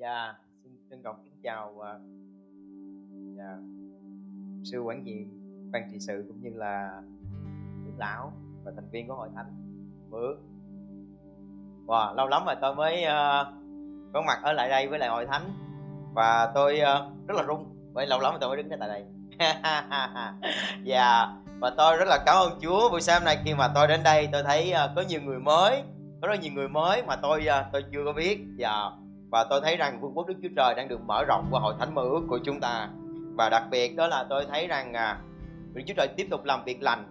Dạ, xin trân trọng kính chào à, dạ, sư quản nhiệm ban trị sự cũng như là trưởng lão và thành viên của hội thánh bữa wow, lâu lắm rồi tôi mới uh, có mặt ở lại đây với lại hội thánh và tôi uh, rất là run bởi lâu lắm rồi tôi mới đứng tại đây. Dạ và tôi rất là cảm ơn Chúa. Buổi sáng hôm nay khi mà tôi đến đây tôi thấy uh, có nhiều người mới có rất nhiều người mới mà tôi uh, tôi chưa có biết. Dạ và tôi thấy rằng vương quốc Đức Chúa Trời đang được mở rộng qua hội thánh mơ ước của chúng ta. Và đặc biệt đó là tôi thấy rằng à, Đức Chúa Trời tiếp tục làm việc lành.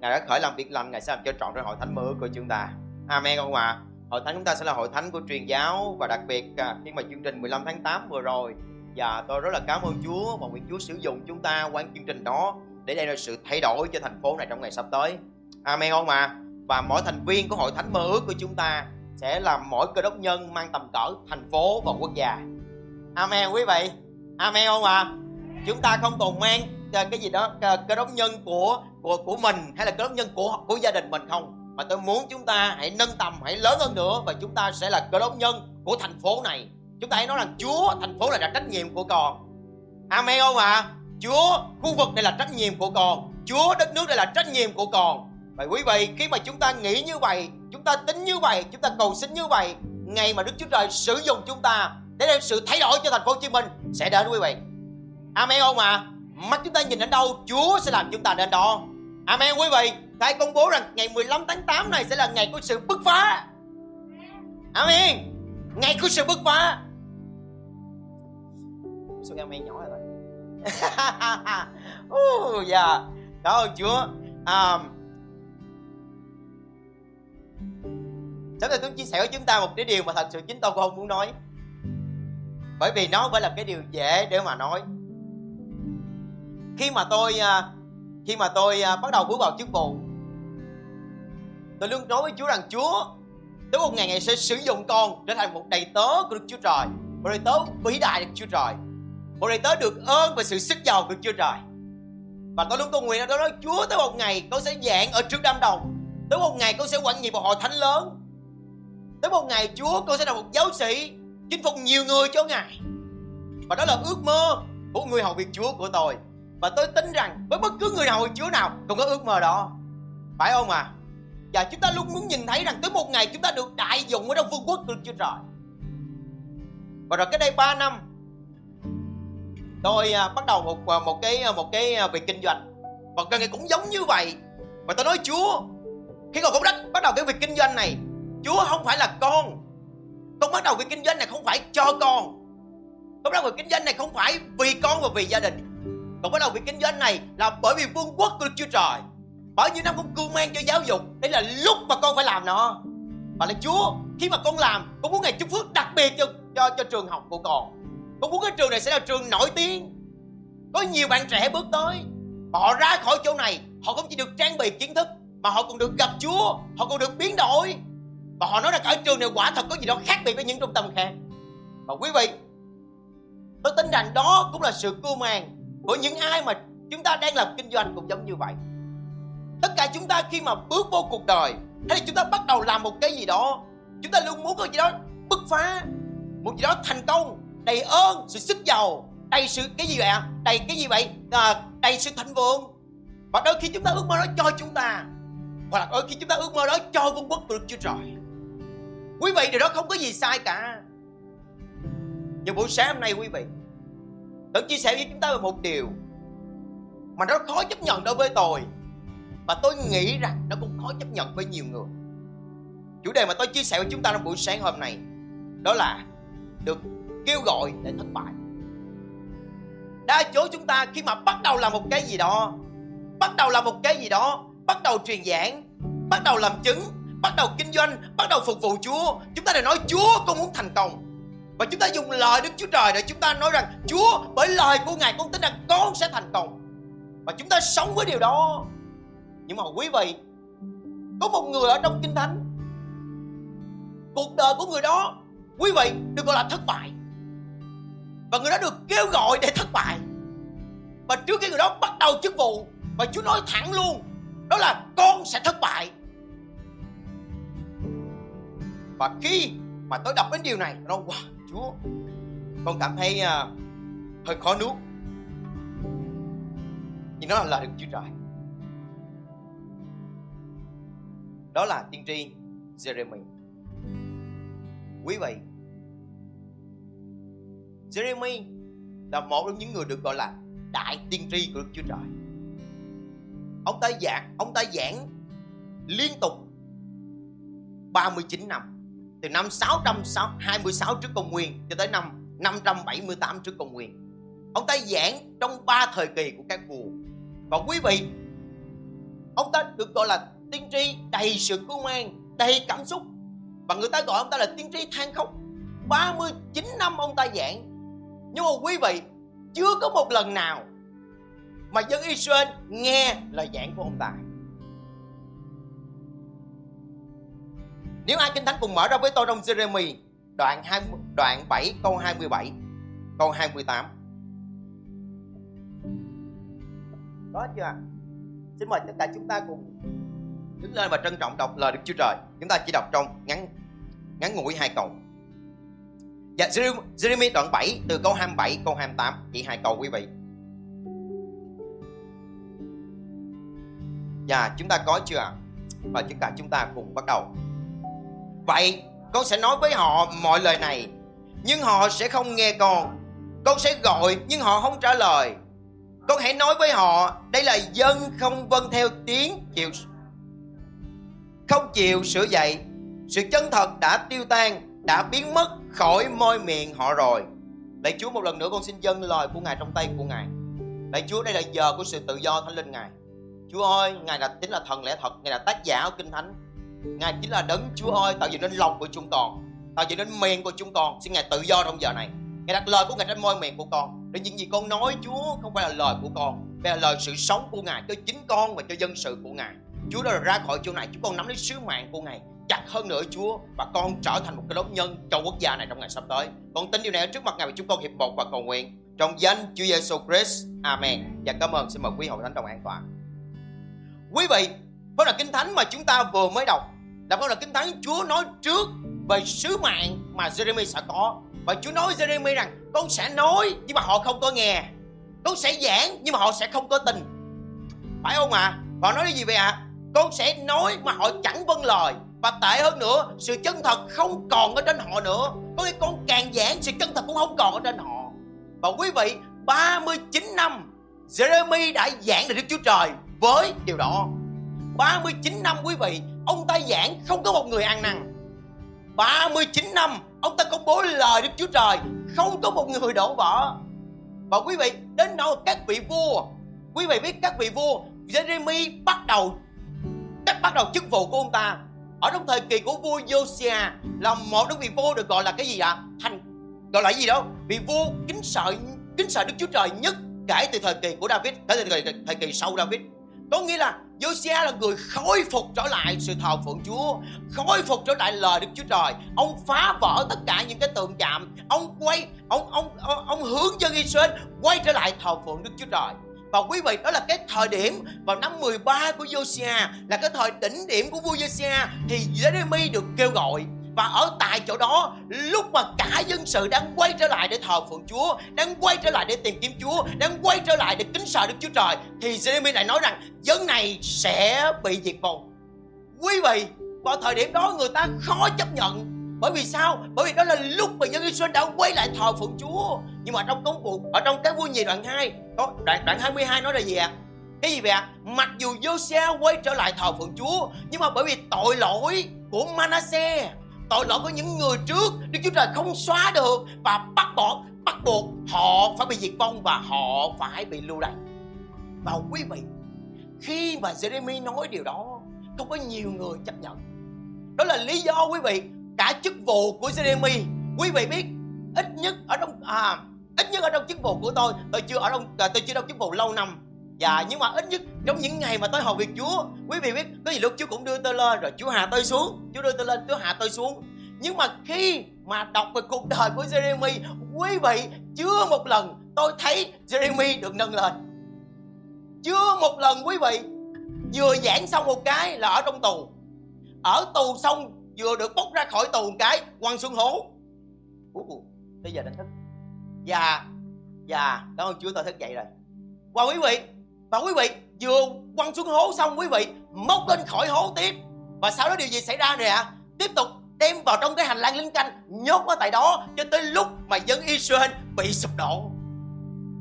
Ngài đã khởi làm việc lành Ngài sẽ làm cho trọn trong hội thánh mơ ước của chúng ta. Amen không ạ à? Hội thánh chúng ta sẽ là hội thánh của truyền giáo. Và đặc biệt à, khi mà chương trình 15 tháng 8 vừa rồi Và tôi rất là cảm ơn Chúa Và nguyện Chúa sử dụng chúng ta qua chương trình đó Để đem lại sự thay đổi cho thành phố này trong ngày sắp tới. Amen không ạ à? Và mỗi thành viên của hội thánh mơ ước của chúng ta sẽ làm mỗi cơ đốc nhân mang tầm cỡ, thành phố và quốc gia. Amen, quý vị. Amen không ạ? À? chúng ta không còn mang ờ, cái gì đó ờ, cơ đốc nhân của của của mình hay là cơ đốc nhân của của gia đình mình không. Mà tôi muốn chúng ta hãy nâng tầm, hãy lớn hơn nữa và chúng ta sẽ là cơ đốc nhân của thành phố này. Chúng ta hãy nói rằng chúa, thành phố này là trách nhiệm của con. Amen không ạ? À? chúa, khu vực này là trách nhiệm của con. Chúa, đất nước này là trách nhiệm của con. Vậy quý vị, khi mà chúng ta nghĩ như vậy Chúng ta tính như vậy Chúng ta cầu xin như vậy Ngày mà Đức Chúa Trời sử dụng chúng ta Để đem sự thay đổi cho thành phố Hồ Chí Minh Sẽ đến quý vị. Amen không ạ? À? Mắt chúng ta nhìn đến đâu Chúa sẽ làm chúng ta đến đó. Amen quý vị. Thầy công bố rằng ngày 15 tháng 8 này Sẽ là ngày của sự bứt phá. Amen. Ngày của sự bứt phá. Số amen nhỏ rồi uh, dạ Cảm ơn Chúa. Um, sáng nay tôi chia sẻ với chúng ta một cái điều mà thật sự chính tôi cũng không muốn nói. Bởi vì nó phải là cái điều dễ để mà nói. Khi mà tôi à, Khi mà tôi à, bắt đầu bước vào chức vụ, Tôi luôn nói với Chúa rằng, Chúa, Tới một ngày Ngài sẽ sử dụng con Trở thành một đầy tớ của Đức Chúa Trời, Một đầy tớ vĩ đại Đức Chúa Trời, Một đầy tớ được ơn và sự sức giàu của Đức Chúa Trời. Và tôi luôn cầu nguyện, tôi nói, Chúa, tới một ngày con sẽ dạng ở trước đám đông, Tới một ngày con sẽ quản nhiệm một hội thánh lớn. Tới một ngày Chúa con sẽ là một giáo sĩ Chinh phục nhiều người cho Ngài. Và đó là ước mơ của người hầu việc Chúa của tôi. Và tôi tin rằng với bất cứ người hầu việc Chúa nào cũng có ước mơ đó. Phải không à Và chúng ta luôn muốn nhìn thấy rằng tới một ngày chúng ta được đại dụng ở trong vương quốc của Chúa Trời. Và rồi cái đây 3 năm, Tôi à, bắt đầu một à, một cái à, một cái việc kinh doanh. Và gần cũng giống như vậy. Và tôi nói, Chúa, Khi còn cũng đất, bắt đầu cái việc kinh doanh này Chúa không phải là con. Con bắt đầu việc kinh doanh này không phải cho con. Con bắt đầu việc kinh doanh này không phải vì con và vì gia đình. Con bắt đầu việc kinh doanh này là bởi vì vương quốc của Chúa Trời. Bao nhiêu năm con cưu mang cho giáo dục. Đây là lúc mà con phải làm nó. Và là Chúa Khi mà con làm Con muốn ngày chúc phước đặc biệt cho, cho, cho trường học của con. Con muốn cái trường này sẽ là trường nổi tiếng. Có nhiều bạn trẻ bước tới. Họ ra khỏi chỗ này Họ không chỉ được trang bị kiến thức Mà họ còn được gặp Chúa Họ còn được biến đổi và họ nói rằng ở trường này quả thật có gì đó khác biệt với những trung tâm khác. Và quý vị tôi tin rằng đó cũng là sự cưu mang của những ai mà chúng ta đang làm kinh doanh cũng giống như vậy. Tất cả chúng ta khi mà bước vô cuộc đời hay là chúng ta bắt đầu làm một cái gì đó chúng ta luôn muốn có gì đó bứt phá một gì đó thành công đầy ơn sự sức giàu đầy sự cái gì vậy ạ? Đầy cái gì vậy? À, đầy sự thành vượng. Và đôi khi chúng ta ước mơ đó cho chúng ta hoặc là đôi khi chúng ta ước mơ đó cho vương quốc của Đức Chúa Trời. Quý vị điều đó không có gì sai cả. Nhưng buổi sáng hôm nay, quý vị Tôi chia sẻ với chúng ta về một điều Mà nó khó chấp nhận đối với tôi. Và tôi nghĩ rằng nó cũng khó chấp nhận với nhiều người. Chủ đề mà tôi chia sẻ với chúng ta trong buổi sáng hôm nay Đó là Được kêu gọi để thất bại. Đa số chúng ta khi mà bắt đầu làm một cái gì đó, Bắt đầu làm một cái gì đó, Bắt đầu truyền giảng, Bắt đầu làm chứng bắt đầu kinh doanh, bắt đầu phục vụ chúa. Chúng ta đều nói chúa con muốn thành công. Và chúng ta dùng lời đức chúa trời để chúng ta nói rằng, chúa, bởi lời của ngài con tin rằng con sẽ thành công. Và chúng ta sống với điều đó. Nhưng mà quý vị, có một người ở trong kinh thánh, cuộc đời của người đó, quý vị, được gọi là thất bại. Và người đó được kêu gọi để thất bại. Và trước khi người đó bắt đầu chức vụ, và chúa nói thẳng luôn, đó là con sẽ thất bại và khi mà tôi đọc đến điều này nó wow chúa con cảm thấy uh, hơi khó nuốt. Nhưng nó là lời Đức Chúa Trời. Đó là tiên tri Jeremy quý vị Jeremy là một trong những người được gọi là đại tiên tri của Đức Chúa Trời. Ông ta giảng ông ta giảng liên tục 39 năm từ năm 626 trước công nguyên cho tới năm 578 trước công nguyên. Ông ta giảng trong ba thời kỳ của các vua. Và quý vị, ông ta được gọi là tiên tri đầy sự cứu mang đầy cảm xúc. Và người ta gọi ông ta là tiên tri than khóc. 39 năm ông ta giảng. Nhưng mà quý vị, chưa có một lần nào mà dân Israel nghe lời giảng của ông ta. Nếu ai kinh thánh cùng mở ra với tôi trong Jeremy đoạn 2, đoạn 7 câu 27 câu 28 Có chưa? Xin mời tất cả chúng ta cùng đứng lên và trân trọng đọc lời Đức Chúa Trời. Chúng ta chỉ đọc trong ngắn ngắn ngủi hai câu. Dạ, Jeremy đoạn 7 từ câu 27 câu 28 chỉ hai câu quý vị. Dạ, chúng ta có chưa Và tất cả chúng ta cùng bắt đầu. Vậy, con sẽ nói với họ mọi lời này, nhưng họ sẽ không nghe con. Con sẽ gọi nhưng họ không trả lời. Con hãy nói với họ, đây là dân không vâng theo tiếng chịu không chịu sửa dạy sự chân thật đã tiêu tan đã biến mất khỏi môi miệng họ rồi. Lạy chúa một lần nữa con xin dâng lời của ngài trong tay của ngài. Lạy chúa đây là giờ của sự tự do thánh linh ngài. Chúa ơi ngài là chính là thần lẽ thật. Ngài là tác giả của kinh thánh ngài chính là đấng chúa ơi tạo dựng nên lòng của chúng con tạo dựng nên miệng của chúng con xin ngài tự do trong giờ này ngài đặt lời của ngài trên môi miệng của con để những gì con nói chúa không phải là lời của con đây là lời sự sống của ngài cho chính con và cho dân sự của ngài Chúa đã ra khỏi chỗ này Chúng con nắm lấy sứ mạng của Ngài chặt hơn nữa Chúa và con trở thành một cái đốc nhân cho quốc gia này trong ngày sắp tới. Con tin điều này ở trước mặt Ngài và chúng con hiệp một và cầu nguyện trong danh Chúa Giêsu Christ. Amen. Và cảm ơn xin mời quý hội thánh đồng an toàn. Quý vị, đó là kinh thánh mà chúng ta vừa mới đọc. Là đó là kinh thánh Chúa nói trước về sứ mạng mà Jeremy sẽ có. Và Chúa nói Jeremy rằng, con sẽ nói nhưng mà họ không có nghe. Con sẽ giảng nhưng mà họ sẽ không có tin. Phải không ạ? À? họ nói cái gì vậy ạ? À? con sẽ nói mà họ chẳng vâng lời. Và tệ hơn nữa, sự chân thật không còn ở trên họ nữa. Có nghĩa con càng giảng, sự chân thật cũng không còn ở trên họ. Và quý vị 39 năm Jeremy đã giảng được Đức Chúa Trời với điều đó. 39 năm quý vị Ông ta giảng không có một người ăn năn. 39 năm Ông ta công bố lời Đức Chúa Trời Không có một người đổ vỡ Và quý vị đến đâu các vị vua Quý vị biết các vị vua Jeremy bắt đầu cách bắt đầu chức vụ của ông ta. Ở trong thời kỳ của vua Josiah là một trong vị vua được gọi là cái gì ạ? Thành gọi là gì đâu? vị vua kính sợ kính sợ Đức Chúa Trời nhất kể từ thời kỳ của David kể từ thời, thời kỳ sau David có nghĩa là Josiah là người khôi phục trở lại sự thờ phượng Chúa khôi phục trở lại lời Đức Chúa Trời. Ông phá vỡ tất cả những cái tượng chạm ông quay ông ông ông, ông hướng dân Israel quay trở lại thờ phượng Đức Chúa Trời. Và quý vị đó là cái thời điểm vào năm 13 của Josiah là cái thời đỉnh điểm của vua Josiah thì Jeremy được kêu gọi và ở tại chỗ đó lúc mà cả dân sự đang quay trở lại để thờ phượng Chúa đang quay trở lại để tìm kiếm Chúa đang quay trở lại để kính sợ Đức Chúa Trời thì Jeremy lại nói rằng dân này sẽ bị diệt vong quý vị vào thời điểm đó người ta khó chấp nhận bởi vì sao bởi vì đó là lúc mà dân Israel đã quay lại thờ phượng Chúa nhưng mà trong công vụ ở trong cái vua nhì đoạn 2 đó, đoạn đoạn 22 nói là gì ạ à? cái gì vậy ạ à? mặc dù Josiah quay trở lại thờ phượng Chúa nhưng mà bởi vì tội lỗi của Manasseh tội lỗi của những người trước. Đức Chúa Trời không xóa được và bắt bỏ bắt buộc họ phải bị diệt vong và họ phải bị lưu đày. Và quý vị khi mà Jeremy nói điều đó không có nhiều người chấp nhận. Đó là lý do quý vị cả chức vụ của Jeremy quý vị biết ít nhất ở trong à, ít nhất ở trong chức vụ của tôi. Tôi chưa ở trong à, tôi chưa trong chức vụ lâu năm. Dạ nhưng mà ít nhất trong những ngày mà tôi học việc Chúa Quý vị biết có gì lúc Chúa cũng đưa tôi lên Rồi Chúa hạ tôi xuống Chúa đưa tôi lên Chúa hạ tôi xuống. Nhưng mà khi mà đọc về cuộc đời của Jeremy Quý vị chưa một lần tôi thấy Jeremy được nâng lên. Chưa một lần quý vị Vừa giảng xong một cái là ở trong tù. Ở tù xong vừa được bốc ra khỏi tù một cái quăng xuống hố. Ủa, bây giờ đánh thức. Dạ Dạ Cảm ơn Chúa tôi thức dậy rồi. Và quý vị và quý vị, vừa quăng xuống hố xong quý vị Móc lên khỏi hố tiếp. Và sau đó điều gì xảy ra rồi ạ à? Tiếp tục đem vào trong cái hành lang linh canh, Nhốt ở tại đó cho tới lúc mà dân Israel bị sụp đổ.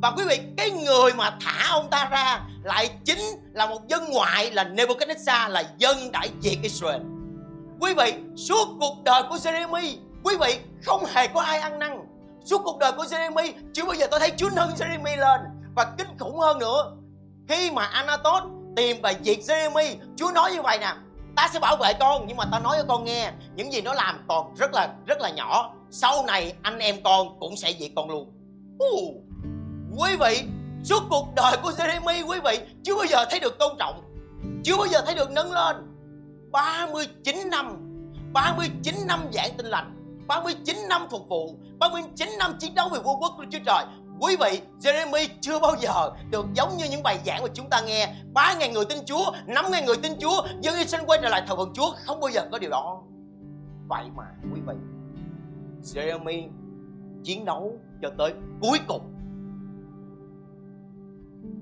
Và quý vị, cái người mà thả ông ta ra lại chính là một dân ngoại là Nebuchadnezzar, là dân đã diệt Israel. Quý vị, suốt cuộc đời của Jeremy, quý vị không hề có ai ăn năn. Suốt cuộc đời của Jeremy, chưa bao giờ tôi thấy Chúa nâng Jeremy lên. Và kinh khủng hơn nữa khi mà Anatot tìm và diệt Jeremy Chúa nói như vậy nè ta sẽ bảo vệ con nhưng mà ta nói cho con nghe những gì nó làm còn rất là rất là nhỏ. Sau này anh em con cũng sẽ diệt con luôn. Uh, quý vị suốt cuộc đời của Jeremy quý vị chưa bao giờ thấy được tôn trọng chưa bao giờ thấy được nâng lên. 39 năm 39 năm giảng tin lành 39 năm phục vụ 39 năm chiến đấu vì vua quốc của Chúa Trời. Quý vị, Jeremy chưa bao giờ được giống như những bài giảng mà chúng ta nghe. Ba ngàn người tin Chúa, năm ngàn người tin Chúa Dân Israel quay trở lại thờ phượng Chúa Không bao giờ có điều đó. Vậy mà quý vị Jeremy chiến đấu cho tới cuối cùng.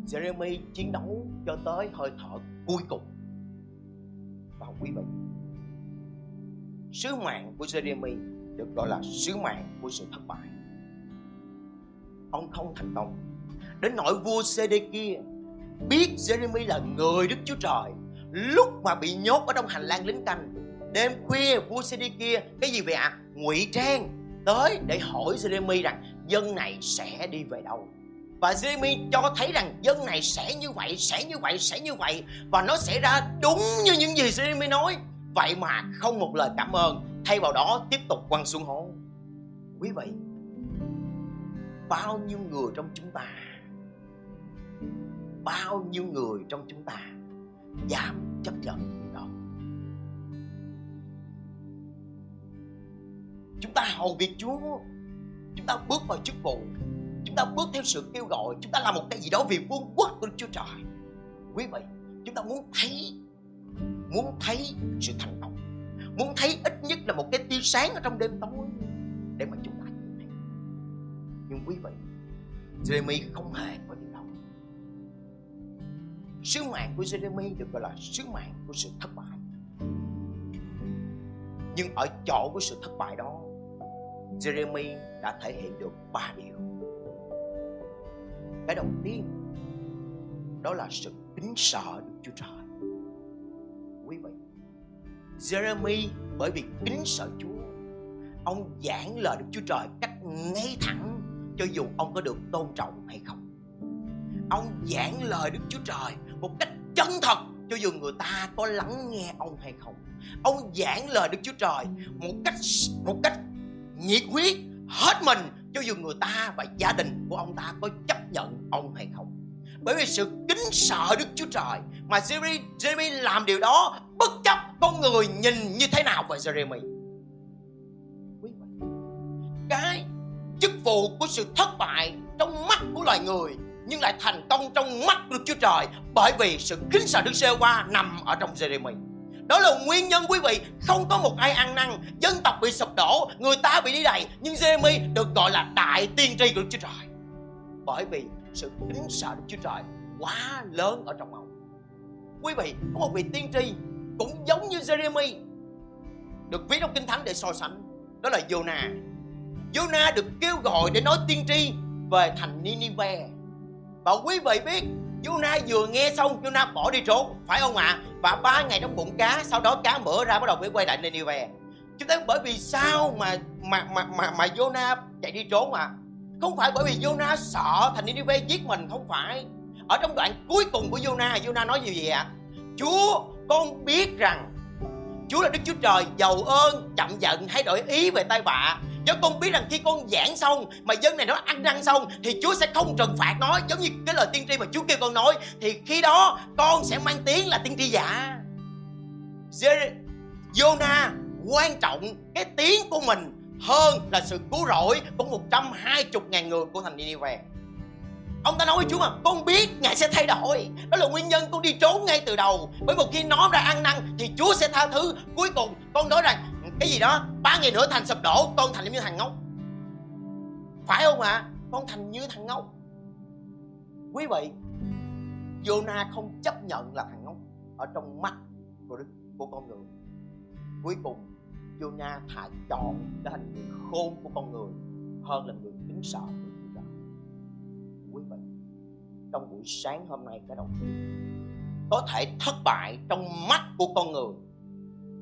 Jeremy chiến đấu cho tới hơi thở cuối cùng. Và quý vị Sứ mạng của Jeremy được gọi là sứ mạng của sự thất bại. Ông không thành công Đến nỗi vua CD kia Biết Jeremy là người Đức Chúa Trời Lúc mà bị nhốt ở trong hành lang lính canh Đêm khuya vua CD kia Cái gì vậy ạ? À? ngụy trang Tới để hỏi Jeremy rằng Dân này sẽ đi về đâu và Jeremy cho thấy rằng dân này sẽ như vậy, sẽ như vậy, sẽ như vậy Và nó sẽ ra đúng như những gì Jeremy nói Vậy mà không một lời cảm ơn Thay vào đó tiếp tục quăng xuống hố Quý vị Bao nhiêu người trong chúng ta, Bao nhiêu người trong chúng ta Dám chấp nhận điều đó? Chúng ta hầu việc Chúa, Chúng ta bước vào chức vụ, chúng ta bước theo sự kêu gọi, chúng ta làm một cái gì đó vì vương quốc của Chúa Trời. Quý vị, chúng ta muốn thấy muốn thấy sự thành công, muốn thấy ít nhất là một cái tia sáng ở trong đêm tối để mà nhưng quý vị. Jeremy không hề có điều đó sứ mạng của Jeremy được gọi là sứ mạng của sự thất bại. Nhưng ở chỗ của sự thất bại đó, Jeremy đã thể hiện được ba điều. Cái đầu tiên, đó là sự kính sợ Đức Chúa Trời. Quý vị, Jeremy bởi vì kính sợ Chúa, ông giảng lời Đức Chúa Trời cách ngay thẳng cho dù ông có được tôn trọng hay không. Ông giảng lời Đức Chúa Trời một cách chân thật cho dù người ta có lắng nghe ông hay không. Ông giảng lời Đức Chúa Trời một cách một cách nhiệt huyết hết mình cho dù người ta và gia đình của ông ta có chấp nhận ông hay không. Bởi vì sự kính sợ Đức Chúa Trời mà Jeremy, Jeremy làm điều đó bất chấp con người nhìn như thế nào về Jeremy. Vụ của sự thất bại trong mắt của loài người, nhưng lại thành công trong mắt Đức Chúa Trời bởi vì sự kính sợ Đức Sê Qua nằm ở trong Jeremy đó là nguyên nhân quý vị Không có một ai ăn năn, Dân tộc bị sụp đổ, Người ta bị đi đầy Nhưng Jeremy được gọi là đại tiên tri của Đức Chúa Trời Bởi vì sự kính sợ Đức Chúa Trời Quá lớn ở trong ông. Quý vị, có một vị tiên tri Cũng giống như Jeremy Được viết trong Kinh Thánh để so sánh, Đó là Jonah. Jonah được kêu gọi để nói tiên tri Về thành Ninive Và quý vị biết Jonah vừa nghe xong Jonah bỏ đi trốn Phải không ạ à? Và ba ngày trong bụng cá Sau đó cá mở ra bắt đầu mới quay lại Nineveh Chúng ta bởi vì sao mà mà mà mà, mà Jonah chạy đi trốn mà? Không phải bởi vì Jonah sợ thành Nineveh giết mình Không phải Ở trong đoạn cuối cùng của Jonah Jonah nói gì vậy ạ à? Chúa con biết rằng Chúa là Đức Chúa Trời, giàu ơn, chậm giận hay đổi ý về tai vạ cho con biết rằng khi con giảng xong mà dân này nó ăn năn xong thì Chúa sẽ không trừng phạt nó, giống như cái lời tiên tri mà Chúa kêu con nói thì khi đó, con sẽ mang tiếng là tiên tri giả. Jonah quan trọng cái tiếng của mình hơn là sự cứu rỗi của 120 ngàn người của thành Nineveh. Ông ta nói với Chúa mà, Con biết Ngài sẽ thay đổi. Đó là nguyên nhân con đi trốn ngay từ đầu. Bởi một khi nó ra ăn năn Thì Chúa sẽ tha thứ. Cuối cùng, con nói rằng, cái gì đó, ba ngày nữa thành sụp đổ, con thành như thằng ngốc. Phải không ạ? À? con thành như thằng ngốc. Quý vị Jonah không chấp nhận là thằng ngốc ở trong mắt của đức, của con người. Cuối cùng Jonah thà chọn trở thành người khôn của con người hơn là người kính sợ. của trong buổi sáng hôm nay cái đầu tiên có thể thất bại trong mắt của con người,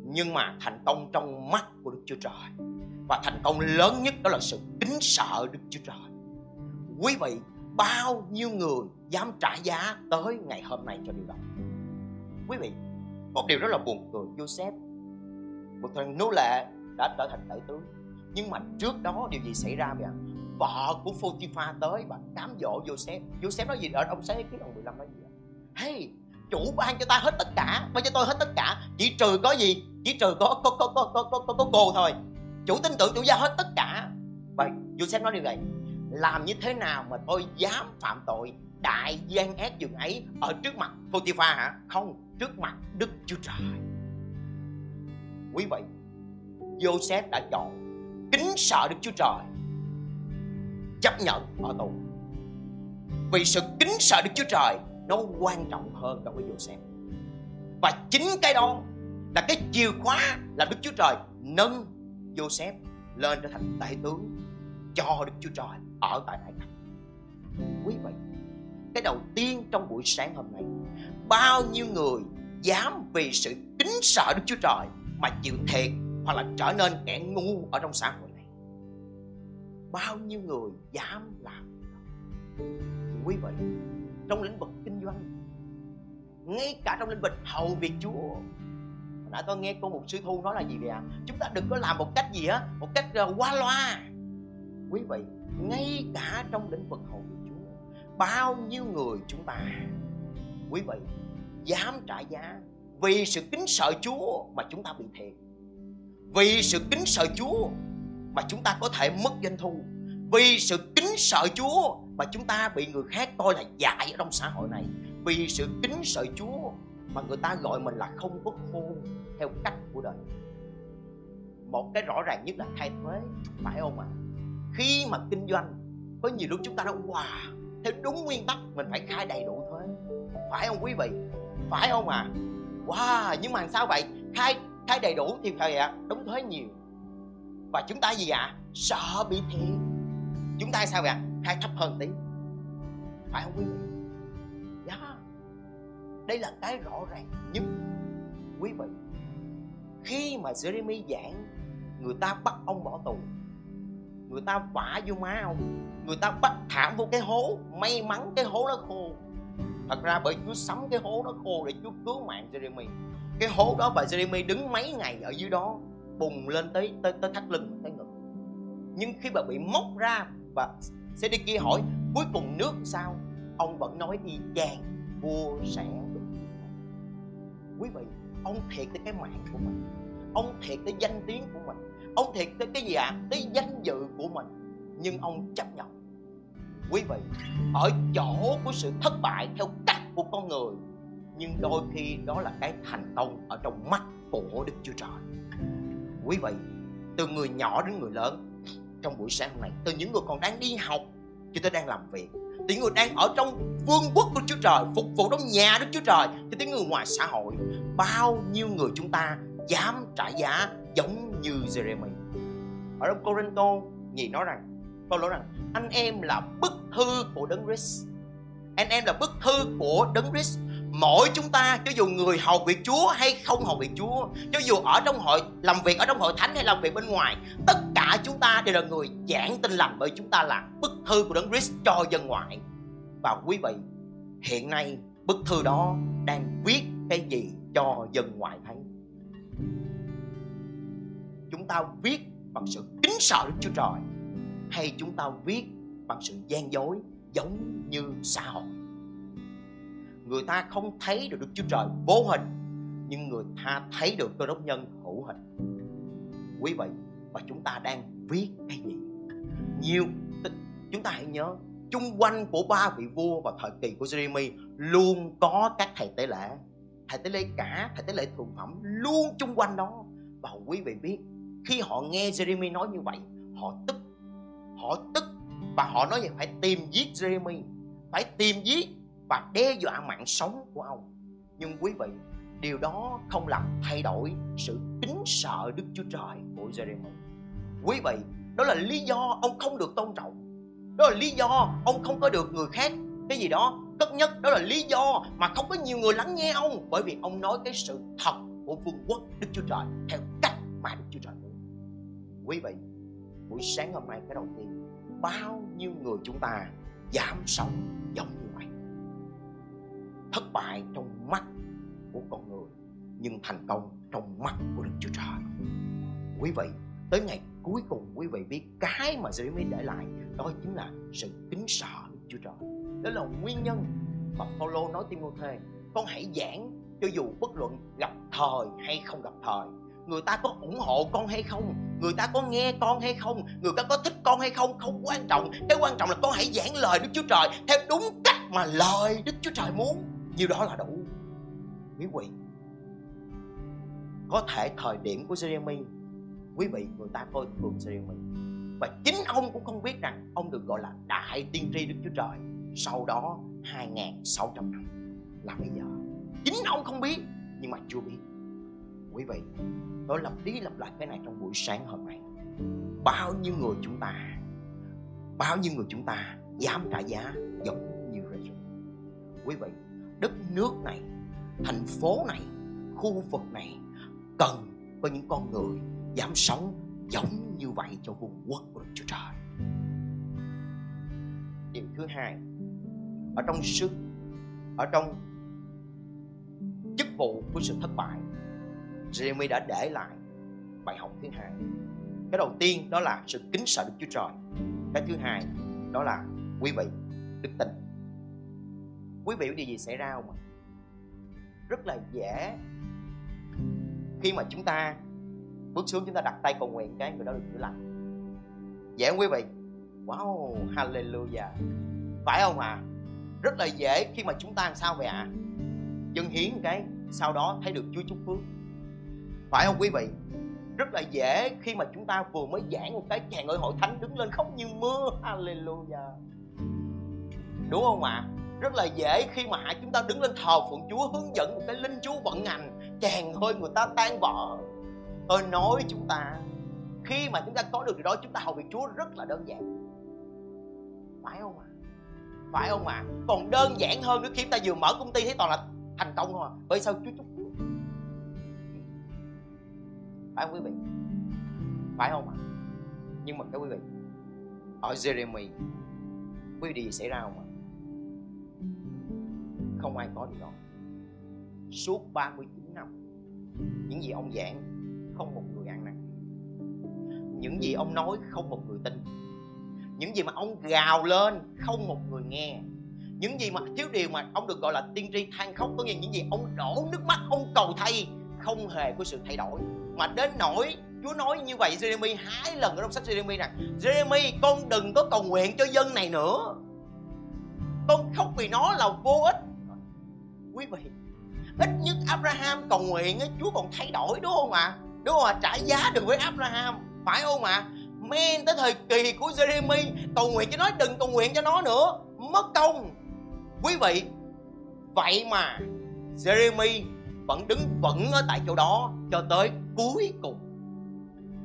nhưng mà thành công trong mắt của Đức Chúa Trời. Và thành công lớn nhất đó là sự kính sợ Đức Chúa Trời. Quý vị, bao nhiêu người dám trả giá tới ngày hôm nay cho điều đó? Quý vị, một điều rất là buồn cười, Joseph, một thằng nô lệ đã trở thành đại tướng. Nhưng mà trước đó điều gì xảy ra vậy vợ của Potiphar tới và cám dỗ Joseph. Joseph nói gì? Ở ông sáng ký ông 15 nói gì hey chủ ban cho ta hết tất cả ban cho tôi hết tất cả. Chỉ trừ có gì? Chỉ trừ có có có có có có, có, có cô thôi. Chủ tin tưởng chủ gia hết tất cả. Và Joseph nói điều này làm như thế nào mà tôi dám phạm tội đại gian ác dường ấy ở trước mặt Potiphar hả? Không trước mặt Đức Chúa Trời. Quý vị Joseph đã chọn kính sợ Đức Chúa Trời chấp nhận ở tù vì sự kính sợ Đức Chúa Trời nó quan trọng hơn đối với Joseph và chính cái đó là cái chìa khóa là Đức Chúa Trời nâng Joseph lên trở thành đại tướng cho Đức Chúa Trời ở tại Ai Cập. Quý vị, cái đầu tiên trong buổi sáng hôm nay, bao nhiêu người dám vì sự kính sợ Đức Chúa Trời mà chịu thiệt hoặc là trở nên kẻ ngu ở trong xã hội. Bao nhiêu người dám làm Quý vị, trong lĩnh vực kinh doanh, ngay cả trong lĩnh vực hầu việc Chúa nãy tôi nghe cô một sư thu nói là gì vậy ạ? À? chúng ta đừng có làm một cách gì á một cách ờ, qua loa. Quý vị ngay cả trong lĩnh vực hầu việc Chúa bao nhiêu người chúng ta quý vị dám trả giá vì sự kính sợ Chúa mà chúng ta bị thiệt vì sự kính sợ Chúa mà chúng ta có thể mất doanh thu vì sự kính sợ Chúa mà chúng ta bị người khác coi là dại ở trong xã hội này. Vì sự kính sợ Chúa mà người ta gọi mình là không có khôn theo cách của đời. Một cái rõ ràng nhất là khai thuế, phải không ạ? À? khi mà kinh doanh, có nhiều lúc chúng ta nói, wow, theo đúng nguyên tắc, mình phải khai đầy đủ thuế. Phải không quý vị? Phải không à wow, nhưng mà sao vậy? Khai khai đầy đủ thì phải ạ? Đóng thuế nhiều và chúng ta gì ạ? À? sợ bị thiệt chúng ta sao vậy ạ? Hay thấp hơn tí. Phải không quý vị? Yeah. Đây là cái rõ ràng nhất, quý vị. Khi mà Jeremy giảng, người ta bắt ông bỏ tù. Người ta vả vô má ông. Người ta bắt thảm vô cái hố, may mắn cái hố nó khô. Thật ra bởi chúa sắm cái hố nó khô để chúa cứu mạng Jeremy. Cái hố đó và Jeremy đứng mấy ngày ở dưới đó bùng lên tới tới tới thắt lưng tới ngực. Nhưng khi mà bị móc ra và Sedeki hỏi cuối cùng nước sao? Ông vẫn nói y chang vua sẽ quý vị ông thiệt tới cái mạng của mình. Ông thiệt tới danh tiếng của mình. Ông thiệt tới cái gì ạ? À? tới danh dự của mình. Nhưng ông chấp nhận. Quý vị ở chỗ của sự thất bại theo cách của con người nhưng đôi khi đó là cái thành công ở trong mắt của đức chúa trời quý vị, từ người nhỏ đến người lớn. Trong buổi sáng hôm nay, từ những người còn đang đi học cho tới đang làm việc, từ những người đang ở trong vương quốc của Chúa Trời, phục vụ trong nhà Đức Chúa Trời, cho tới người ngoài xã hội, bao nhiêu người chúng ta dám trả giá giống như Jeremy ở trong Corinto nhị nói rằng Paul nói rằng, anh em là bức thư của đấng Christ. Anh em là bức thư của đấng Christ mỗi chúng ta, cho dù người hầu việc Chúa hay không hầu việc Chúa, cho dù ở trong hội, làm việc ở trong hội thánh hay làm việc bên ngoài, tất cả chúng ta đều là người giảng tin lành bởi chúng ta là bức thư của đấng Christ cho dân ngoại. Và quý vị, hiện nay bức thư đó đang viết cái gì cho dân ngoại thấy? Chúng ta viết bằng sự kính sợ Đức Chúa Trời hay chúng ta viết bằng sự gian dối giống như xã hội? Người ta không thấy được Đức Chúa Trời vô hình, nhưng người ta thấy được cơ đốc nhân hữu hình. Quý vị, và chúng ta đang viết cái gì? Nhiều chúng ta hãy nhớ, chung quanh của ba vị vua và thời kỳ của Jeremy luôn có các thầy tế lễ. Thầy tế lễ cả, thầy tế lễ thượng phẩm luôn chung quanh đó. Và quý vị biết, khi họ nghe Jeremy nói như vậy, họ tức họ tức, và họ nói vậy, phải tìm giết Jeremy phải tìm giết và đe dọa mạng sống của ông. Nhưng quý vị, điều đó không làm thay đổi sự kính sợ Đức Chúa Trời của Jeremy quý vị, đó là lý do ông không được tôn trọng. Đó là lý do ông không có được người khác. Cái gì đó, cất nhất đó là lý do mà không có nhiều người lắng nghe ông. Bởi vì ông nói cái sự thật của vương quốc Đức Chúa Trời theo cách mà Đức Chúa Trời muốn. Quý vị, buổi sáng hôm nay cái đầu tiên, bao nhiêu người chúng ta dám sống giống như thất bại trong mắt của con người, nhưng thành công trong mắt của Đức Chúa Trời. Quý vị, tới ngày cuối cùng quý vị biết cái mà Jeremy để lại, đó chính là sự kính sợ Đức Chúa Trời. Đó là nguyên nhân mà Phaolô nói Timôthê con hãy giảng cho dù bất luận gặp thời hay không gặp thời. Người ta có ủng hộ con hay không? Người ta có nghe con hay không? Người ta có thích con hay không? Không quan trọng. Cái quan trọng là con hãy giảng lời đức chúa trời theo đúng cách mà lời đức chúa trời muốn nhiều đó là đủ. Quý vị, có thể thời điểm của Jeremy quý vị người ta coi thường Jeremy và chính ông cũng không biết rằng ông được gọi là đại tiên tri Đức Chúa Trời sau đó 2.600 năm là bây giờ. Chính ông không biết, nhưng mà chưa biết. Quý vị, tôi lặp đi lặp lại cái này trong buổi sáng hôm nay. Bao nhiêu người chúng ta, bao nhiêu người chúng ta dám trả giá giống như Rachel quý vị đất nước này, thành phố này, khu vực này cần có những con người dám sống giống như vậy cho vương quốc của Đức Chúa Trời. Điều thứ hai, ở trong sức, ở trong chức vụ của sự thất bại, Jeremy đã để lại bài học thứ hai. Cái đầu tiên đó là sự kính sợ Đức Chúa Trời. Cái thứ hai đó là quý vị đức tin quý vị điều gì xảy ra không ạ? Rất là dễ. Khi mà chúng ta bước xuống, chúng ta đặt tay cầu nguyện cái người đó được chữa lành. Dễ không quý vị? Wow, hallelujah. Phải không ạ? À? rất là dễ khi mà chúng ta làm sao vậy ạ? À? dân hiến cái, sau đó thấy được Chúa chúc phước. Phải không quý vị? Rất là dễ khi mà chúng ta vừa mới giảng một cái chàng ơi hội thánh đứng lên khóc như mưa. Hallelujah. Đúng không ạ? à? Rất là dễ khi mà chúng ta đứng lên thờ phượng Chúa, hướng dẫn một cái linh Chúa vận hành chàng hơi người ta tan vỡ tôi nói chúng ta, khi mà chúng ta có được điều đó, chúng ta hầu việc Chúa rất là đơn giản phải không ạ à? phải không ạ à? còn đơn giản hơn nữa, khi ta vừa mở công ty thấy toàn là thành công không à bởi sao Chúa chúc phải không quý vị phải không ạ à? nhưng mà các quý vị, ở Jeremy quý vị gì xảy ra không ạ không ai có điều đó. Suốt 39 năm, những gì ông giảng, không một người ăn năn. Những gì ông nói, không một người tin. Những gì mà ông gào lên, không một người nghe. Những gì mà, thiếu điều mà ông được gọi là tiên tri than khóc, có nghĩa những gì ông đổ nước mắt, ông cầu thay, không hề có sự thay đổi. Mà đến nỗi Chúa nói như vậy Jeremy hai lần ở trong sách Jeremy rằng Jeremy con đừng có cầu nguyện cho dân này nữa. Con khóc vì nó là vô ích quý vị ít nhất Abraham cầu nguyện ấy Chúa còn thay đổi, đúng không ạ à? đúng không ạ à? trả giá được với Abraham, phải không ạ à? men tới thời kỳ của Jeremy cầu nguyện cho nó, đừng cầu nguyện cho nó nữa mất công quý vị, vậy mà Jeremy vẫn đứng vững ở tại chỗ đó cho tới cuối cùng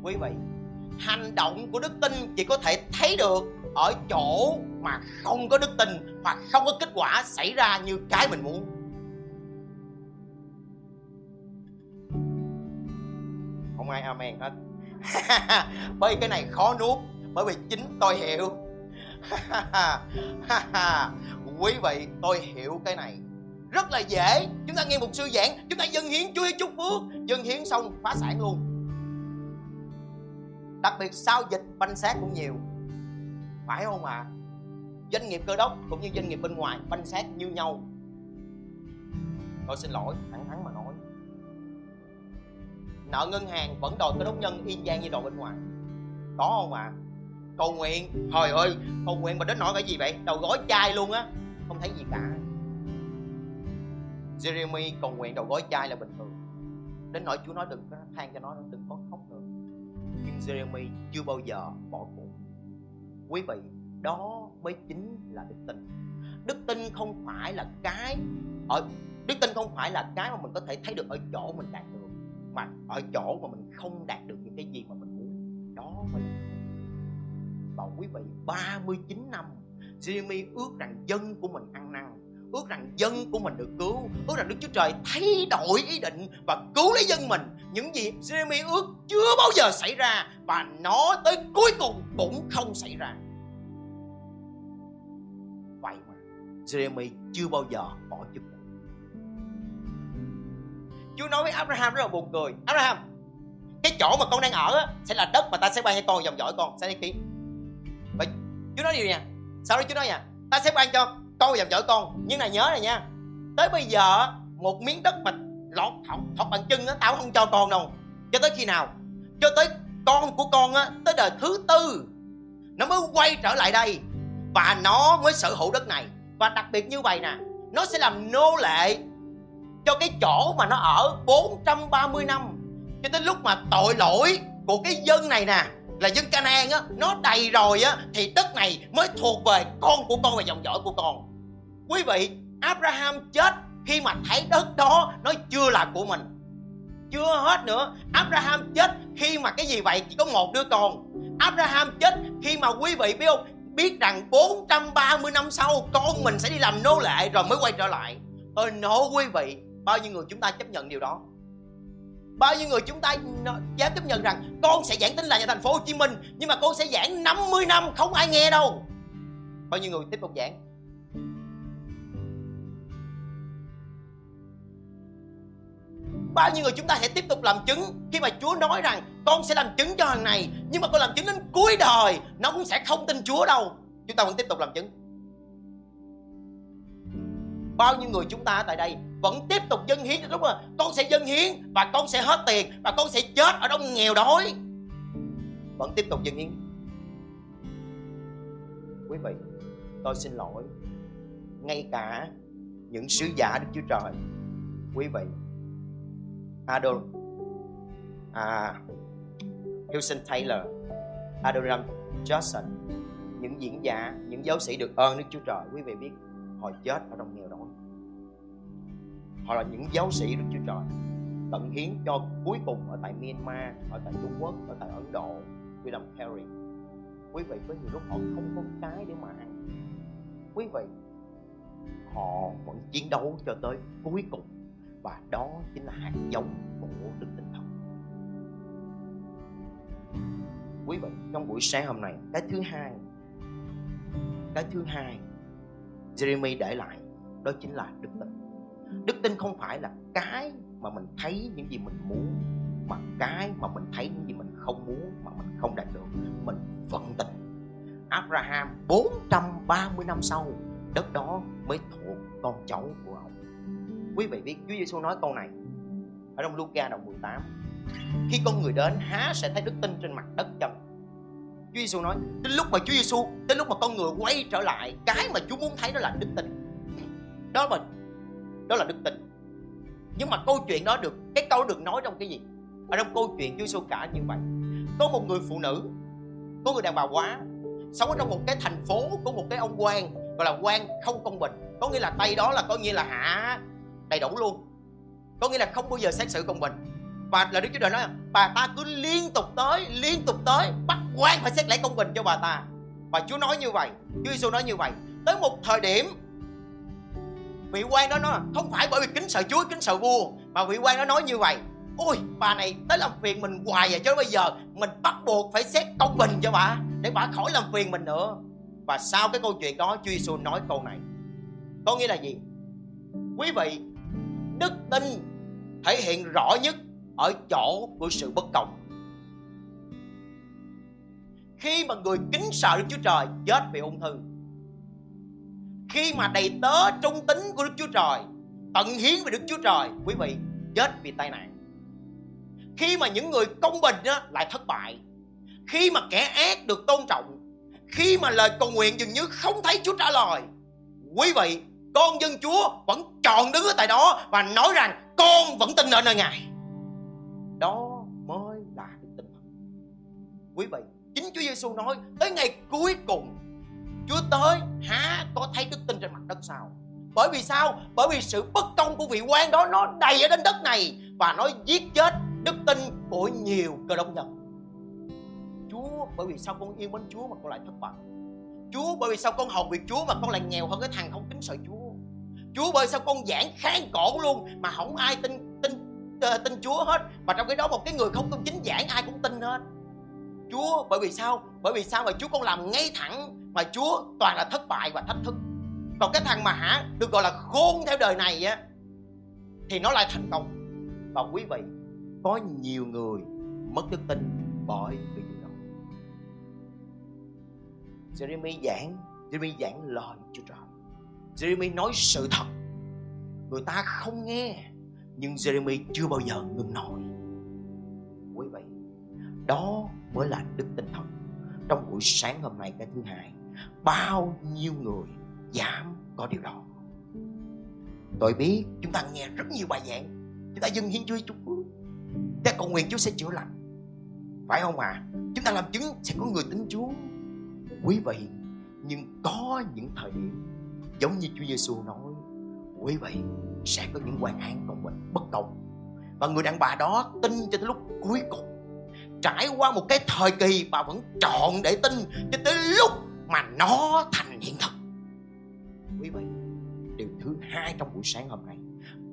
quý vị, hành động của đức tin chỉ có thể thấy được ở chỗ mà không có đức tin hoặc không có kết quả xảy ra như cái mình muốn không ai amen hết. Bởi cái này khó nuốt, bởi vì chính tôi hiểu. Quý vị, tôi hiểu cái này. Rất là dễ. Chúng ta nghe một sư giảng, chúng ta dân hiến chúa chúc phước. Dân hiến xong, phá sản luôn. Đặc biệt sau dịch, banh xác cũng nhiều. Phải không ạ? À? doanh nghiệp cơ đốc cũng như doanh nghiệp bên ngoài, banh xác như nhau. Tôi xin lỗi, thẳng thắn mà nói nợ ngân hàng vẫn đòi cái đốc nhân y chang như đòi bên ngoài. Có không ạ? À? cầu nguyện. Trời ơi, cầu nguyện mà đến nỗi cái gì vậy? Đầu gói chai luôn á. Không thấy gì cả. Jeremy, cầu nguyện đầu gói chai là bình thường. Đến nỗi Chúa nói đừng có than cho nó, đừng có khóc nữa. Nhưng Jeremy chưa bao giờ bỏ cuộc. Quý vị, đó mới chính là đức tin. Đức tin không phải là cái ở, đức tin không phải là cái mà mình có thể thấy được ở chỗ mình đạt được mà ở chỗ mà mình không đạt được những cái gì mà mình muốn. Đó mới là và quý vị 39 năm Jeremy ước rằng dân của mình ăn năn, ước rằng dân của mình được cứu, ước rằng Đức Chúa Trời thay đổi ý định và cứu lấy dân mình. Những gì Jeremy ước chưa bao giờ xảy ra và nó tới cuối cùng cũng không xảy ra. Vậy mà Jeremy chưa bao giờ bỏ chức vụ. Chúa nói với Abraham rất là buồn cười. Abraham cái chỗ mà con đang ở á, sẽ là đất mà ta sẽ ban cho con dòng dõi con sẽ đăng ký và Chúa nói điều nè, sau đó Chúa nói nè, ta sẽ ban cho con dòng dõi con. Nhưng này nhớ này nha tới bây giờ một miếng đất mà lọt thọc, thọc bằng chân á tao không cho con đâu. Cho tới khi nào? Cho tới con của con á tới đời thứ tư nó mới quay trở lại đây. Và nó mới sở hữu đất này. Và đặc biệt như vậy nè nó sẽ làm nô lệ cho cái chỗ mà nó ở 430 năm. Cho tới lúc mà tội lỗi của cái dân này nè, là dân Canaan á, nó đầy rồi á, thì đất này mới thuộc về con của con và dòng dõi của con. Quý vị, Abraham chết khi mà thấy đất đó nó chưa là của mình. Chưa hết nữa. Abraham chết khi mà cái gì vậy? Chỉ có một đứa con. Abraham chết khi mà quý vị biết không? Biết rằng 430 năm sau con mình sẽ đi làm nô lệ rồi mới quay trở lại. Tôi nói quý vị bao nhiêu người chúng ta chấp nhận điều đó? Bao nhiêu người chúng ta dám chấp nhận rằng con sẽ giảng tin là nhà thành phố Hồ Chí Minh, nhưng mà con sẽ giảng 50 năm không ai nghe đâu. Bao nhiêu người tiếp tục giảng? Bao nhiêu người chúng ta sẽ tiếp tục làm chứng khi mà Chúa nói rằng con sẽ làm chứng cho hàng này, nhưng mà con làm chứng đến cuối đời, nó cũng sẽ không tin Chúa đâu. Chúng ta vẫn tiếp tục làm chứng. Bao nhiêu người chúng ta tại đây vẫn tiếp tục dân hiến. Đúng rồi con sẽ dân hiến và con sẽ hết tiền và con sẽ chết ở trong nghèo đói. Vẫn tiếp tục dân hiến. Quý vị tôi xin lỗi. Ngay cả những sứ giả Đức Chúa Trời quý vị Adol à, Houston Taylor Adoram Johnson những diễn giả những giáo sĩ được ơn Đức Chúa Trời quý vị biết họ chết ở trong nghèo đói họ là những giáo sĩ Đức Chúa Trời, tận hiến cho cuối cùng ở tại Myanmar, ở tại Trung Quốc, ở tại Ấn Độ, William Carey. Quý vị có nhiều lúc họ không có cái để mà ăn. Quý vị, họ vẫn chiến đấu cho tới cuối cùng và đó chính là hạt giống của đức tin thật quý vị, trong buổi sáng hôm nay, cái thứ hai, cái thứ hai Jeremy để lại, đó chính là đức tin đức tin không phải là cái mà mình thấy những gì mình muốn, mà cái mà mình thấy những gì mình không muốn, mà mình không đạt được. Mình vẫn tin Abraham 430 năm sau, đất đó mới thuộc con cháu của ông. Quý vị biết Chúa Giêsu nói câu này ở trong Luca đoạn 18 khi con người đến, há sẽ thấy đức tin trên mặt đất chân Chúa Giêsu nói, đến lúc mà Chúa Giêsu đến lúc mà con người quay trở lại, cái mà Chúa muốn thấy đó là đức tin. Đó là đó là đức tin. Nhưng mà câu chuyện đó được, cái câu được nói trong cái gì? Ở trong câu chuyện Chúa Giêsu cả như vậy. Có một người phụ nữ, có người đàn bà quá, sống ở trong một cái thành phố có một cái ông quan, gọi là quan không công bình. Có nghĩa là tay đó là có nghĩa là hạ, đầy đủ luôn. Có nghĩa là không bao giờ xét xử công bình. Và là Đức Chúa Trời nói bà ta cứ liên tục tới, liên tục tới, bắt quan phải xét lại công bình cho bà ta. Và Chúa nói như vậy, Chúa Giêsu nói như vậy. Tới một thời điểm vị quan đó nó không phải bởi vì kính sợ Chúa, kính sợ vua. Mà vị quan đó nói như vậy, ôi, bà này tới làm phiền mình hoài à, vậy chứ bây giờ mình bắt buộc phải xét công bình cho bà, để bà khỏi làm phiền mình nữa. Và sau cái câu chuyện đó, Chúa Giêsu nói câu này. Có nghĩa là gì? Quý vị, đức tin thể hiện rõ nhất ở chỗ của sự bất công. Khi mà người kính sợ Đức Chúa Trời, chết vì ung thư khi mà đầy tớ trung tính của Đức Chúa Trời tận hiến về Đức Chúa Trời quý vị chết vì tai nạn. Khi mà những người công bình á, lại thất bại. Khi mà kẻ ác được tôn trọng. Khi mà lời cầu nguyện dường như không thấy Chúa trả lời. Quý vị con dân Chúa vẫn tròn đứng ở tại đó và nói rằng con vẫn tin ở nơi Ngài. Đó mới là đức tin quý vị chính Chúa Giêsu nói tới ngày cuối cùng Chúa tới há có thấy đức tin trên mặt đất sao? Bởi vì sao? Bởi vì sự bất công của vị quan đó nó đầy ở trên đất này và nó giết chết đức tin của nhiều cơ đốc nhân. Chúa, bởi vì sao con yêu mến Chúa mà con lại thất bại Chúa, bởi vì sao con hầu việc Chúa mà con lại nghèo hơn cái thằng không kính sợ Chúa? Chúa, bởi sao con giảng kháng cổ luôn mà không ai tin tin ờ, tin Chúa hết? Mà trong cái đó một cái người không công chính giảng, ai cũng tin hết? Chúa, bởi vì sao? Bởi vì sao mà Chúa con làm ngay thẳng mà Chúa toàn là thất bại và thách thức. Còn cái thằng mà hả, được gọi là khôn theo đời này á, thì nó lại thành công. Và quý vị, có nhiều người mất đức tin bởi vì điều đó. Jeremy giảng Jeremy giảng lời Chúa Trời. Jeremy nói sự thật. Người ta không nghe, nhưng Jeremy chưa bao giờ ngừng nói. Quý vị, đó mới là đức tin thật. Trong buổi sáng hôm nay cái thứ hai, bao nhiêu người dám có điều đó? Tôi biết chúng ta nghe rất nhiều bài giảng, chúng ta dâng hiến Chúa chúc phước chúng ta cầu nguyện Chúa sẽ chữa lành. Phải không ạ? À? chúng ta làm chứng sẽ có người tin Chúa. Quý vị, nhưng có những thời điểm giống như Chúa Giêsu nói, quý vị sẽ có những quan án công bình bất công. Và người đàn bà đó tin cho tới lúc cuối cùng trải qua một cái thời kỳ bà vẫn chọn để tin cho tới lúc mà nó thành hiện thực. Quý vị, điều thứ hai trong buổi sáng hôm nay,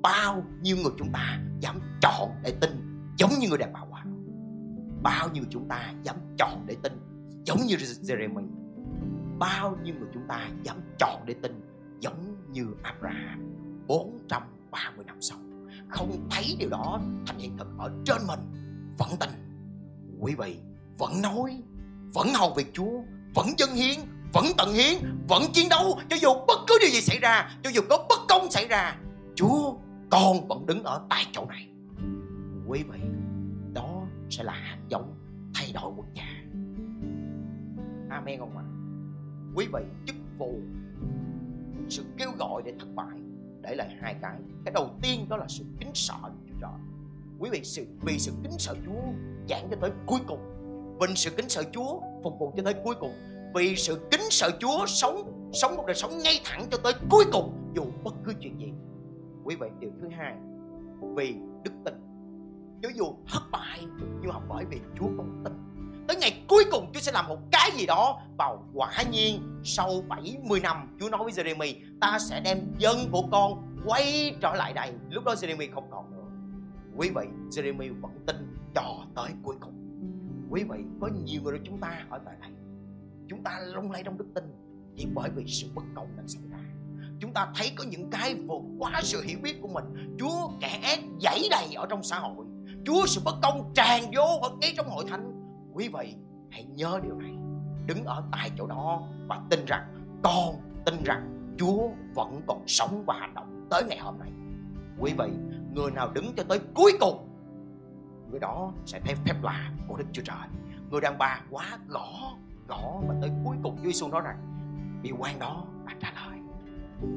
bao nhiêu người chúng ta dám chọn để tin giống như người đàn bà quả bao nhiêu chúng ta dám chọn để tin giống như Jeremy? Bao nhiêu người chúng ta dám chọn để tin giống như Abraham 430 năm sau? Không thấy điều đó thành hiện thực ở trên mình, vẫn tin quý vị, vẫn nói, vẫn hầu việc Chúa, vẫn dân hiến, vẫn tận hiến, vẫn chiến đấu cho dù bất cứ điều gì xảy ra, cho dù có bất công xảy ra, Chúa con vẫn đứng ở tại chỗ này. Quý vị, đó sẽ là hạt giống thay đổi quốc gia amen không ạ? Quý vị chức vụ, sự kêu gọi để thất bại, để lại hai cái. Cái đầu tiên đó là sự kính sợ Chúa trời. Quý vị sự, vì sự kính sợ Chúa giảng cho tới cuối cùng. Vì sự kính sợ Chúa, phục vụ cho tới cuối cùng. Vì sự kính sợ Chúa, sống sống một đời sống ngay thẳng cho tới cuối cùng, dù bất cứ chuyện gì. Quý vị, điều thứ hai, vì đức tin. Cho dù thất bại, nhưng học bởi vì Chúa còn tin. Tới ngày cuối cùng, Chúa sẽ làm một cái gì đó và quả nhiên, sau 70 năm, Chúa nói với Jeremy ta sẽ đem dân của con quay trở lại đây. Lúc đó Jeremy không còn nữa. Quý vị Jeremy vẫn tin cho tới cuối cùng. Quý vị, có nhiều người chúng ta ở tại đây chúng ta lung lay trong đức tin chỉ bởi vì sự bất công đang xảy ra. Chúng ta thấy có những cái vượt quá sự hiểu biết của mình. Chúa kẻ ác dãy đầy ở trong xã hội. Chúa sự bất công tràn vô ở ngay trong hội thánh. Quý vị, hãy nhớ điều này. Đứng ở tại chỗ đó và tin rằng, con tin rằng chúa vẫn còn sống và hành động tới ngày hôm nay. Quý vị, người nào đứng cho tới cuối cùng người đó sẽ thấy phép lạ của đức chúa trời. Người đàn bà quá gõ gõ và tới cuối cùng Chúa Giêsu nói rằng điều quan đó đã trả lời.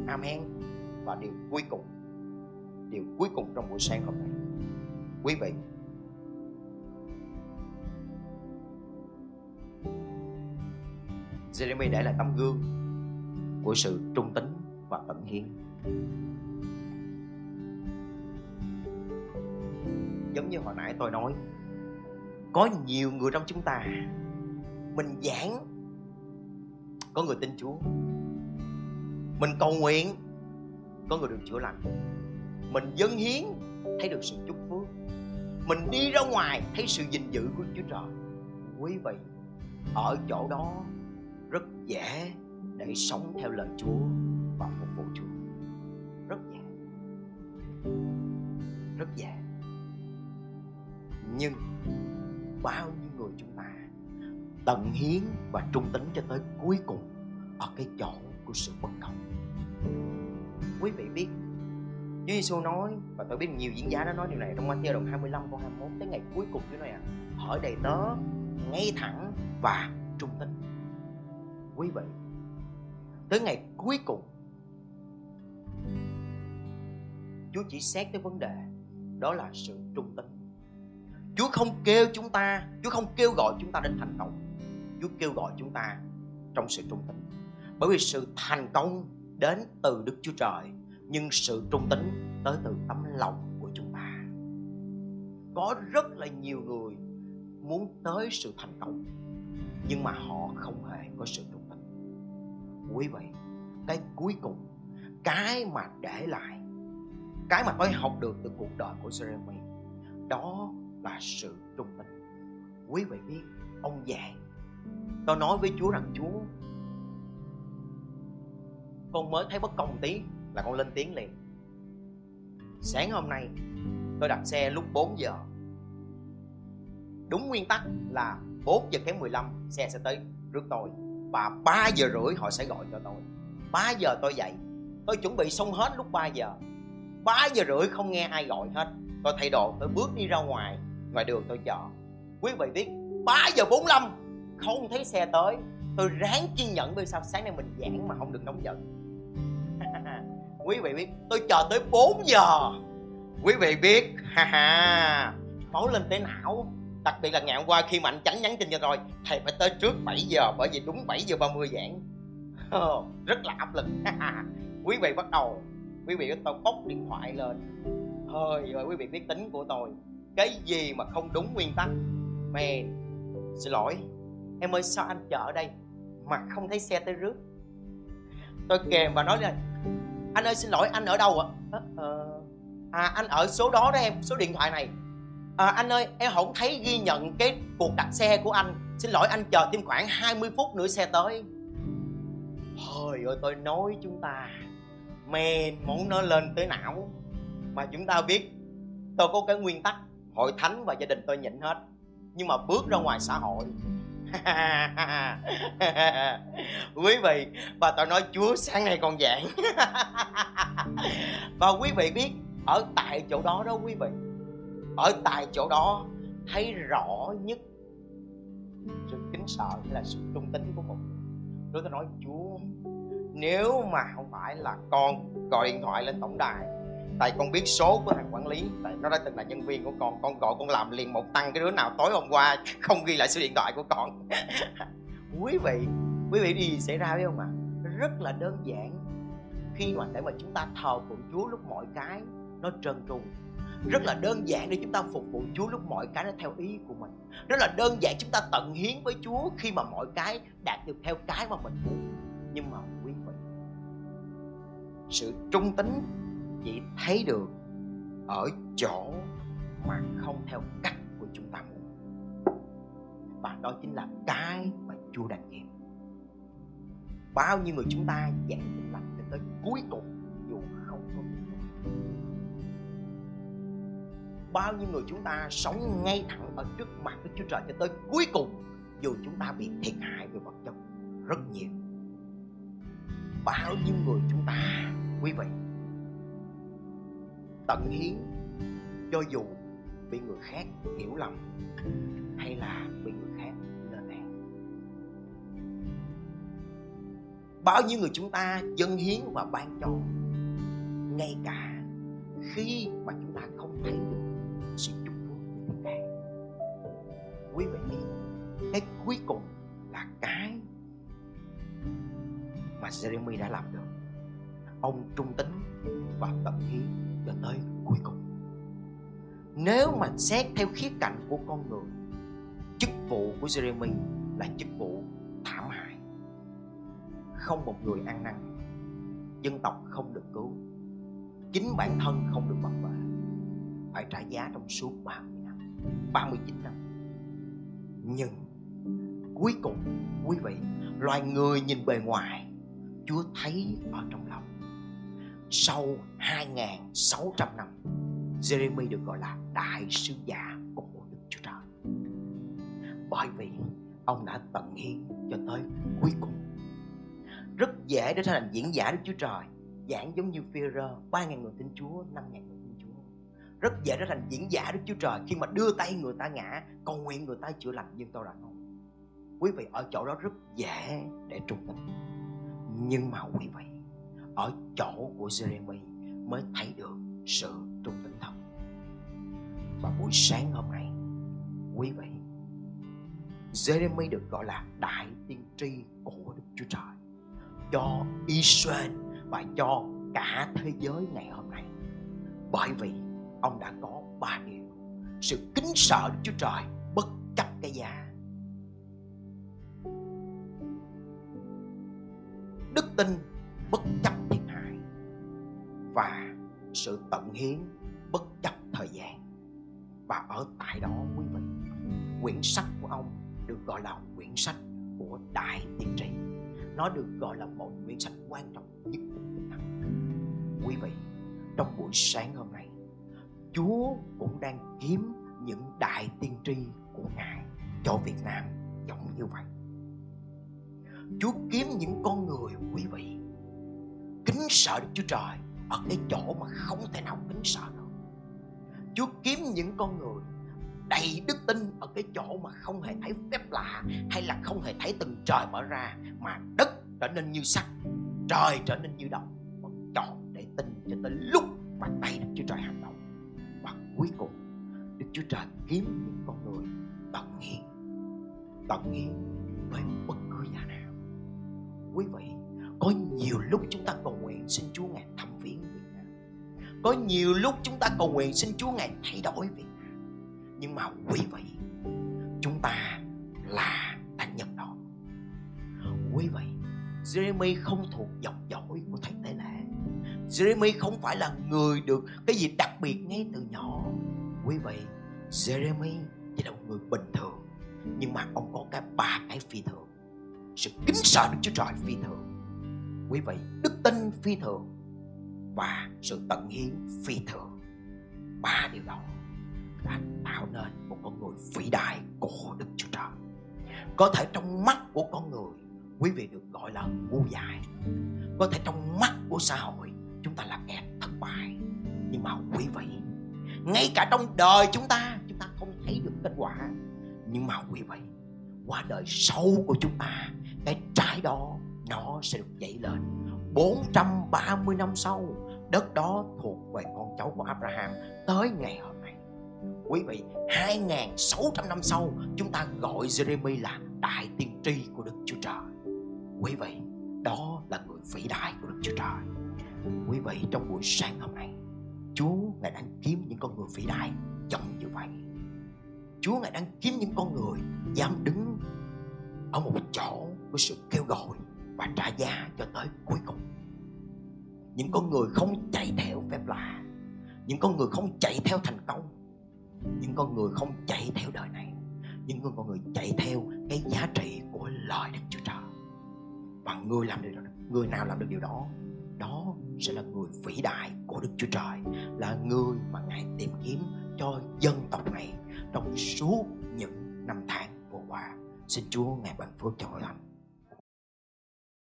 Amen. Và điều cuối cùng, điều cuối cùng trong buổi sáng hôm nay. Quý vị, Jeremy để lại tấm gương của sự trung tín và tận hiến. Giống như hồi nãy tôi nói, có nhiều người trong chúng ta, mình giảng, có người tin chúa. Mình cầu nguyện, có người được chữa lành. Mình dâng hiến, thấy được sự chúc phước. Mình đi ra ngoài, thấy sự gìn giữ của chúa trời. Quý vị, ở chỗ đó rất dễ để sống theo lời chúa. Nhưng bao nhiêu người chúng ta tận hiến và trung tính cho tới cuối cùng ở cái chỗ của sự bất công. Quý vị biết, Chúa Giêsu nói, và tôi biết nhiều diễn giả đã nói điều này trong Matthew đoạn 25 câu 21 tới ngày cuối cùng Chúa nói à hỏi đầy tớ ngay thẳng và trung tính. Quý vị, tới ngày cuối cùng, Chúa chỉ xét tới vấn đề, đó là sự trung tính. Chúa không kêu chúng ta, Chúa không kêu gọi chúng ta đến thành công Chúa kêu gọi chúng ta trong sự trung tín. Bởi vì sự thành công đến từ đức chúa trời, nhưng sự trung tín tới từ tấm lòng của chúng ta. Có rất là nhiều người muốn tới sự thành công, nhưng mà họ không hề có sự trung tín. Quý vị, cái cuối cùng, cái mà để lại, cái mà tôi học được từ cuộc đời của Jeremy, đó và sự trung tín quý vị biết, ông già, tôi nói với Chúa rằng Chúa, con mới thấy bất công tí là con lên tiếng liền. Sáng hôm nay, tôi đặt xe lúc 4 giờ. Đúng nguyên tắc là 4 giờ kém 15 xe sẽ tới rước tôi. Và 3 giờ rưỡi họ sẽ gọi cho tôi. 3 giờ tôi dậy, tôi chuẩn bị xong hết lúc 3 giờ. 3 giờ rưỡi không nghe ai gọi hết. Tôi thay đồ, tôi bước đi ra ngoài ngoài đường tôi chọn quý vị biết 3 giờ 45 không thấy xe tới. Tôi ráng kiên nhẫn bởi sao sáng nay mình giảng mà không được nóng giận. Quý vị biết, tôi chờ tới 4 giờ. Quý vị biết, ha ha. Máu lên tới não. Đặc biệt là ngày hôm qua khi mà anh tránh nhắn tin cho tôi, thầy phải tới trước 7 giờ bởi vì đúng 7 giờ 30 giảng. Rất là áp lực. Quý vị bắt đầu. Quý vị tôi bóc điện thoại lên. Thôi, rồi quý vị biết tính của tôi cái gì mà không đúng nguyên tắc? Mẹ xin lỗi. Em ơi sao anh chở đây mà không thấy xe tới rước? Tôi kèm và nói là anh ơi xin lỗi anh ở đâu ạ? À? à anh ở số đó đó em số điện thoại này. À, anh ơi em không thấy ghi nhận cái cuộc đặt xe của anh. Xin lỗi anh chờ thêm khoảng 20 phút nữa xe tới. Trời ơi tôi nói chúng ta Men muốn nó lên tới não. Mà chúng ta biết Tôi có cái nguyên tắc Hội thánh và gia đình tôi nhịn hết. Nhưng mà bước ra ngoài xã hội. Quý vị và tôi nói chúa sáng nay còn giảng và quý vị biết, ở tại chỗ đó đó quý vị. Ở tại chỗ đó, thấy rõ nhất sự kính sợ là sự trung tín của một người tôi nói, chúa, nếu mà không phải là con, gọi điện thoại lên tổng đài tại con biết số của thằng quản lý, tại nó đã từng là nhân viên của con con gọi con làm liền một tăng cái đứa nào tối hôm qua không ghi lại số điện thoại của con. Quý vị quý vị đi xảy ra biết không ạ? À? rất là đơn giản. Khi mà để mà chúng ta thờ phượng Chúa lúc mọi cái nó trơn tru. Rất là đơn giản để chúng ta phục vụ Chúa lúc mọi cái nó theo ý của mình. Rất là đơn giản chúng ta tận hiến với Chúa khi mà mọi cái đạt được theo cái mà mình muốn. Nhưng mà quý vị, sự trung tín chỉ thấy được ở chỗ mà không theo cách của chúng ta muốn. Và đó chính là cái mà Chúa đang nghiệm bao nhiêu người chúng ta dạy tin lành cho tới cuối cùng, dù không có bao nhiêu người chúng ta sống ngay thẳng ở trước mặt của Chúa Trời cho tới cuối cùng, dù chúng ta bị thiệt hại về vật chất rất nhiều. Bao nhiêu người chúng ta, quý vị tận hiến cho dù bị người khác hiểu lầm hay là bị người khác lên án. Bao nhiêu người chúng ta dâng hiến và ban cho, ngay cả khi mà chúng ta không thấy được sự chúc phúc của người khác. Quý vị biết cái cuối cùng là cái mà Jeremy đã làm được ông trung tín và tận hiến cho tới cuối cùng. Nếu mà xét theo khía cạnh của con người, chức vụ của Jeremy là chức vụ thảm hại. Không một người ăn năn, dân tộc không được cứu, chính bản thân không được bảo vệ phải trả giá trong suốt 30 năm 39 năm. Nhưng cuối cùng, quý vị, loài người nhìn bề ngoài, Chúa thấy ở trong lòng sau 2.600 năm Jeremy được gọi là đại sứ giả của Đức Chúa Trời. Bởi vì ông đã tận hiến cho tới cuối cùng. Rất dễ để trở thành diễn giả Đức Chúa Trời, giảng giống như Führer 3.000 người tin Chúa 5.000 người tin Chúa. Rất dễ trở thành diễn giả Đức Chúa Trời khi mà đưa tay người ta ngã, cầu nguyện người ta chữa lành, nhưng tôi đã nói quý vị ở chỗ đó rất dễ để trung tín nhưng mà quý vị ở chỗ của Jeremy mới thấy được sự trung tín thật. Và buổi sáng hôm nay, quý vị, Jeremy được gọi là đại tiên tri của Đức Chúa Trời. Cho Israel và cho cả thế giới ngày hôm nay. Bởi vì ông đã có ba điều. Sự kính sợ Đức Chúa Trời bất chấp cái giá. Đức tin bất chấp và sự tận hiến bất chấp thời gian. Và ở tại đó, quý vị, quyển sách của ông được gọi là quyển sách của đại tiên tri. Nó được gọi là một quyển sách quan trọng nhất của Kinh Thánh quý vị, trong buổi sáng hôm nay, Chúa cũng đang kiếm những đại tiên tri của Ngài cho Việt Nam giống như vậy. Chúa kiếm những con người, quý vị, kính sợ Đức Chúa Trời ở cái chỗ mà không thể nào kính sợ được. Chúa kiếm những con người đầy đức tin ở cái chỗ mà không hề thấy phép lạ hay là không hề thấy từng trời mở ra mà đất trở nên như sắt trời trở nên như đồng vẫn chọn để tin cho tới lúc mà tay Đức Chúa Trời hành động. Và cuối cùng Đức Chúa Trời kiếm những con người tận hiền, tận hiền với bất cứ nhà nào. Quý vị có nhiều lúc chúng ta cầu nguyện xin Chúa ngài thăm có nhiều lúc chúng ta cầu nguyện xin Chúa ngài thay đổi việc. Nhưng mà quý vị, chúng ta là thánh nhân đó. Quý vị, Jeremy không thuộc dòng dõi của thầy Tế Lễ. Jeremy không phải là người được cái gì đặc biệt ngay từ nhỏ. Quý vị, Jeremy chỉ là một người bình thường. Nhưng mà ông có cái ba cái phi thường. Sự kính sợ Đức Chúa Trời phi thường. Quý vị, đức tin phi thường và sự tận hiến phi thường. Ba điều đó đã tạo nên một con người vĩ đại của Đức Chúa Trời. Có thể trong mắt của con người, quý vị được gọi là ngu dại. Có thể trong mắt của xã hội, chúng ta là kẻ thất bại. Nhưng mà quý vị, ngay cả trong đời chúng ta chúng ta không thấy được kết quả. Nhưng mà quý vị, qua đời sau của chúng ta, cái trái đó, nó sẽ được dậy lên. 430 năm sau, đất đó thuộc về con cháu của Abraham tới ngày hôm nay. Quý vị 2.600 năm sau, chúng ta gọi Jeremy là đại tiên tri của Đức Chúa Trời. Quý vị, đó là người vĩ đại của Đức Chúa Trời. Quý vị, trong buổi sáng hôm nay, Chúa ngài đang kiếm những con người vĩ đại giống như vậy. Chúa ngài đang kiếm những con người dám đứng ở một chỗ với sự kêu gọi và trả giá cho tới cuối cùng. Những con người không chạy theo phép lạ, những con người không chạy theo thành công, những con người không chạy theo đời này, những con người chạy theo cái giá trị của lời Đức Chúa Trời. Và người làm được người nào làm được điều đó đó sẽ là người vĩ đại của Đức Chúa Trời, là người mà Ngài tìm kiếm cho dân tộc này trong suốt những năm tháng vừa qua. Xin Chúa ngài ban phước cho hội thánh